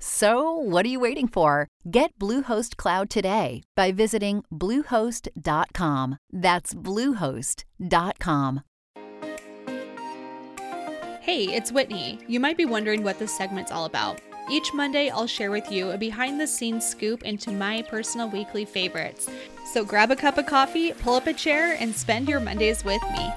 So, what are you waiting for? Get Bluehost Cloud today by visiting Bluehost.com. That's Bluehost.com. Hey, it's Whitney. You might be wondering what this segment's all about. Each Monday, I'll share with you a behind the scenes scoop into my personal weekly favorites. So grab a cup of coffee, pull up a chair, and spend your Mondays with me.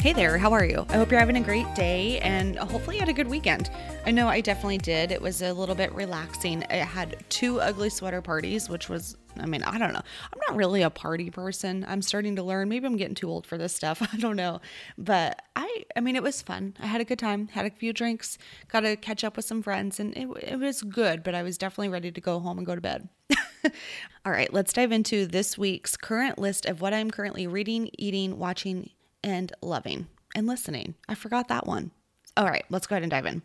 Hey there, how are you? I hope you're having a great day and hopefully you had a good weekend. I know I definitely did. It was a little bit relaxing. I had two ugly sweater parties, which was, I mean, I don't know. I'm not really a party person. I'm starting to learn. Maybe I'm getting too old for this stuff. I don't know. But I, I mean, it was fun. I had a good time, had a few drinks, got to catch up with some friends, and it, it was good, but I was definitely ready to go home and go to bed. All right, let's dive into this week's current list of what I'm currently reading, eating, watching, and loving and listening. I forgot that one. All right, let's go ahead and dive in.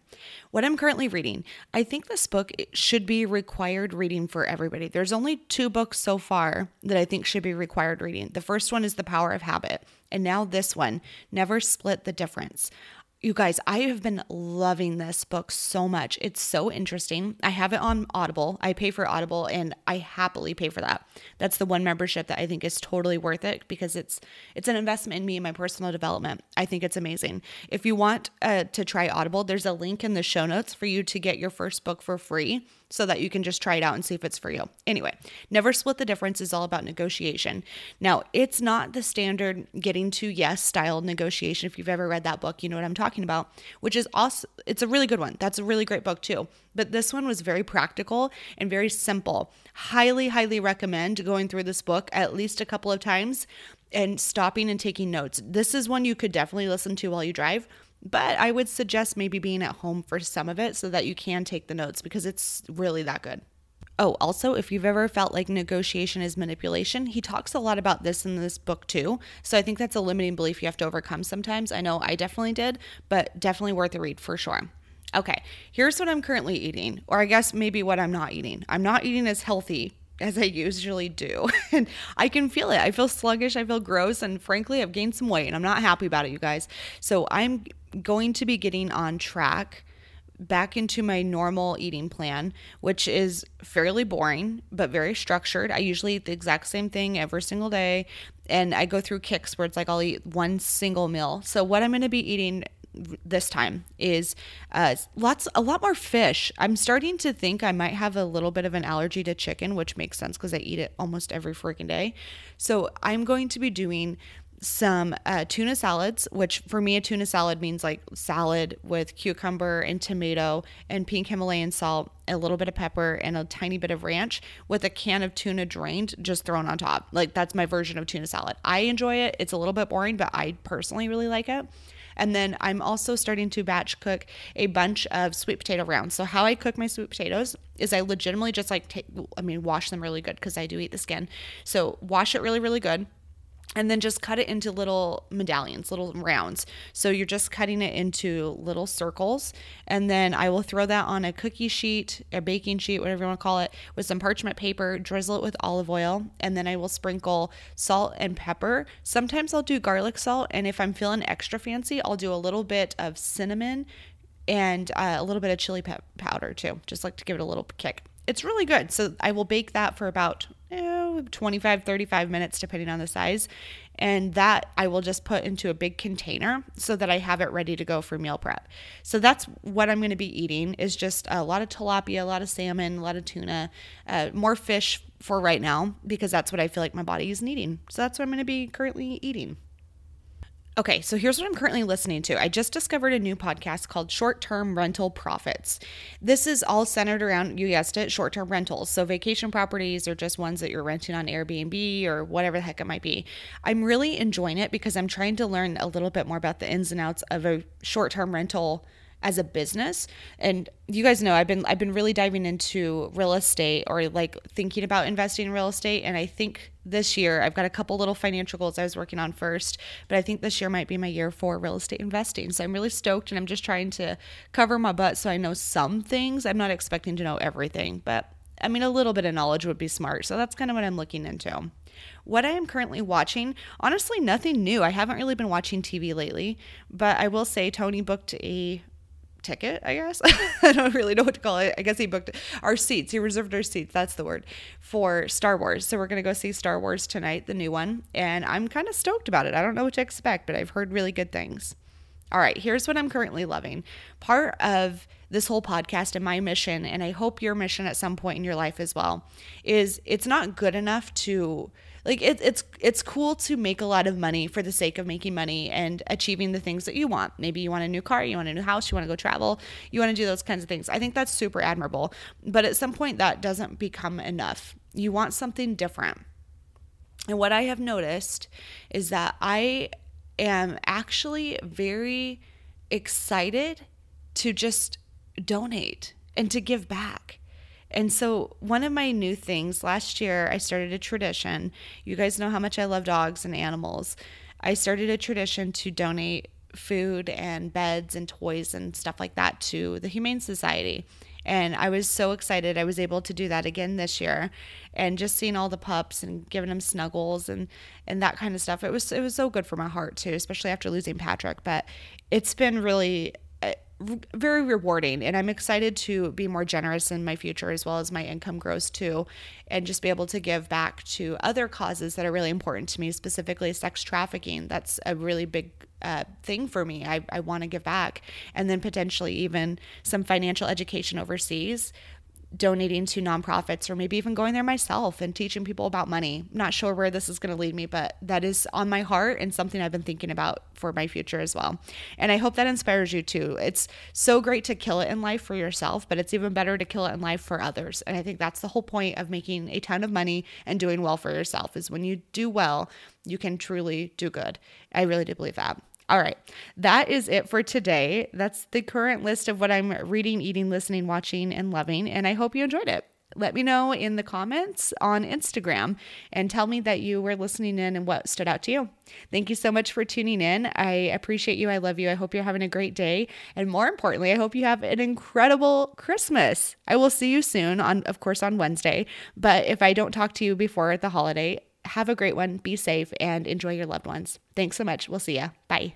What I'm currently reading, I think this book should be required reading for everybody. There's only two books so far that I think should be required reading. The first one is The Power of Habit, and now this one, Never Split the Difference. You guys, I have been loving this book so much. It's so interesting. I have it on Audible. I pay for Audible and I happily pay for that. That's the one membership that I think is totally worth it because it's it's an investment in me and my personal development. I think it's amazing. If you want uh, to try Audible, there's a link in the show notes for you to get your first book for free so that you can just try it out and see if it's for you. Anyway, Never Split the Difference is all about negotiation. Now, it's not the standard getting to yes style negotiation. If you've ever read that book, you know what I'm talking about, which is also, it's a really good one. That's a really great book too. But this one was very practical and very simple. Highly, highly recommend going through this book at least a couple of times and stopping and taking notes. This is one you could definitely listen to while you drive but I would suggest maybe being at home for some of it so that you can take the notes because it's really that good. Oh, also, if you've ever felt like negotiation is manipulation, he talks a lot about this in this book too. So I think that's a limiting belief you have to overcome sometimes. I know I definitely did, but definitely worth a read for sure. Okay, here's what I'm currently eating, or I guess maybe what I'm not eating. I'm not eating as healthy as I usually do. And I can feel it. I feel sluggish. I feel gross. And frankly, I've gained some weight and I'm not happy about it, you guys. So I'm going to be getting on track back into my normal eating plan, which is fairly boring but very structured. I usually eat the exact same thing every single day. And I go through kicks where it's like I'll eat one single meal. So, what I'm going to be eating this time is uh, lots a lot more fish. I'm starting to think I might have a little bit of an allergy to chicken, which makes sense because I eat it almost every freaking day. So I'm going to be doing some uh, tuna salads, which for me, a tuna salad means like salad with cucumber and tomato and pink Himalayan salt, a little bit of pepper, and a tiny bit of ranch with a can of tuna drained just thrown on top. Like that's my version of tuna salad. I enjoy it. It's a little bit boring, but I personally really like it. And then I'm also starting to batch cook a bunch of sweet potato rounds. So how I cook my sweet potatoes is I legitimately just like take, I mean, wash them really good because I do eat the skin. So wash it really, really good and then just cut it into little medallions, little rounds. So you're just cutting it into little circles. And then I will throw that on a cookie sheet, a baking sheet, whatever you want to call it, with some parchment paper, drizzle it with olive oil, and then I will sprinkle salt and pepper. Sometimes I'll do garlic salt. And if I'm feeling extra fancy, I'll do a little bit of cinnamon and uh, a little bit of chili pe- powder too, just like to give it a little kick. It's really good. So I will bake that for about eh, 25, 35 minutes, depending on the size. And that I will just put into a big container so that I have it ready to go for meal prep. So that's what I'm going to be eating is just a lot of tilapia, a lot of salmon, a lot of tuna, uh, more fish for right now because that's what I feel like my body is needing. So that's what I'm going to be currently eating. Okay, so here's what I'm currently listening to. I just discovered a new podcast called Short Term Rental Profits. This is all centered around, you guessed it, short term rentals. So vacation properties or just ones that you're renting on Airbnb or whatever the heck it might be. I'm really enjoying it because I'm trying to learn a little bit more about the ins and outs of a short term rental as a business. And you guys know I've been I've been really diving into real estate or like thinking about investing in real estate. And I think this year I've got a couple little financial goals I was working on first but I think this year might be my year for real estate investing. So I'm really stoked and I'm just trying to cover my butt so I know some things. I'm not expecting to know everything but I mean a little bit of knowledge would be smart. So that's kind of what I'm looking into. What I am currently watching, honestly, nothing new. I haven't really been watching TV lately, but I will say Tony booked a ticket, I guess. I don't really know what to call it. I guess he booked our seats. He reserved our seats. That's the word for Star Wars. So we're going to go see Star Wars tonight, the new one. And I'm kind of stoked about it. I don't know what to expect, but I've heard really good things. All right, here's what I'm currently loving. Part of this whole podcast and my mission, and I hope your mission at some point in your life as well, is it's not good enough to like it, it's it's cool to make a lot of money for the sake of making money and achieving the things that you want. Maybe you want a new car you want a new house you want to go travel you want to do those kinds of things. I think that's super admirable but at some point that doesn't become enough. You want something different. And what i have noticed is that i am actually very excited to just donate and to give back and so, one of my new things last year, I started a tradition. You guys know how much I love dogs and animals. I started a tradition to donate food and beds and toys and stuff like that to the Humane Society. And I was so excited I was able to do that again this year. And just seeing all the pups and giving them snuggles and and that kind of stuff. It was it was so good for my heart too, especially after losing Patrick, but it's been really uh, very rewarding and i'm excited to be more generous in my future as well as my income grows too and just be able to give back to other causes that are really important to me specifically sex trafficking that's a really big uh, thing for me i, I want to give back and then potentially even some financial education overseas donating to nonprofits or maybe even going there myself and teaching people about money. I'm not sure where this is going to lead me, but that is on my heart and something I've been thinking about for my future as well. And I hope that inspires you too. It's so great to kill it in life for yourself, but it's even better to kill it in life for others. And I think that's the whole point of making a ton of money and doing well for yourself is when you do well, you can truly do good. I really do believe that. All right, that is it for today. That's the current list of what I'm reading, eating, listening, watching, and loving. And I hope you enjoyed it. Let me know in the comments on Instagram and tell me that you were listening in and what stood out to you. Thank you so much for tuning in. I appreciate you. I love you. I hope you're having a great day. And more importantly, I hope you have an incredible Christmas. I will see you soon on of course on Wednesday, but if I don't talk to you before the holiday, have a great one. Be safe and enjoy your loved ones. Thanks so much. We'll see ya. Bye.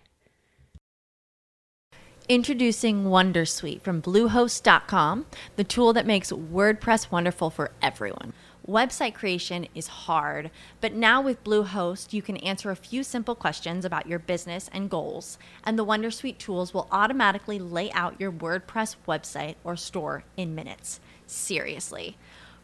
Introducing Wondersuite from Bluehost.com, the tool that makes WordPress wonderful for everyone. Website creation is hard, but now with Bluehost, you can answer a few simple questions about your business and goals, and the Wondersuite tools will automatically lay out your WordPress website or store in minutes. Seriously.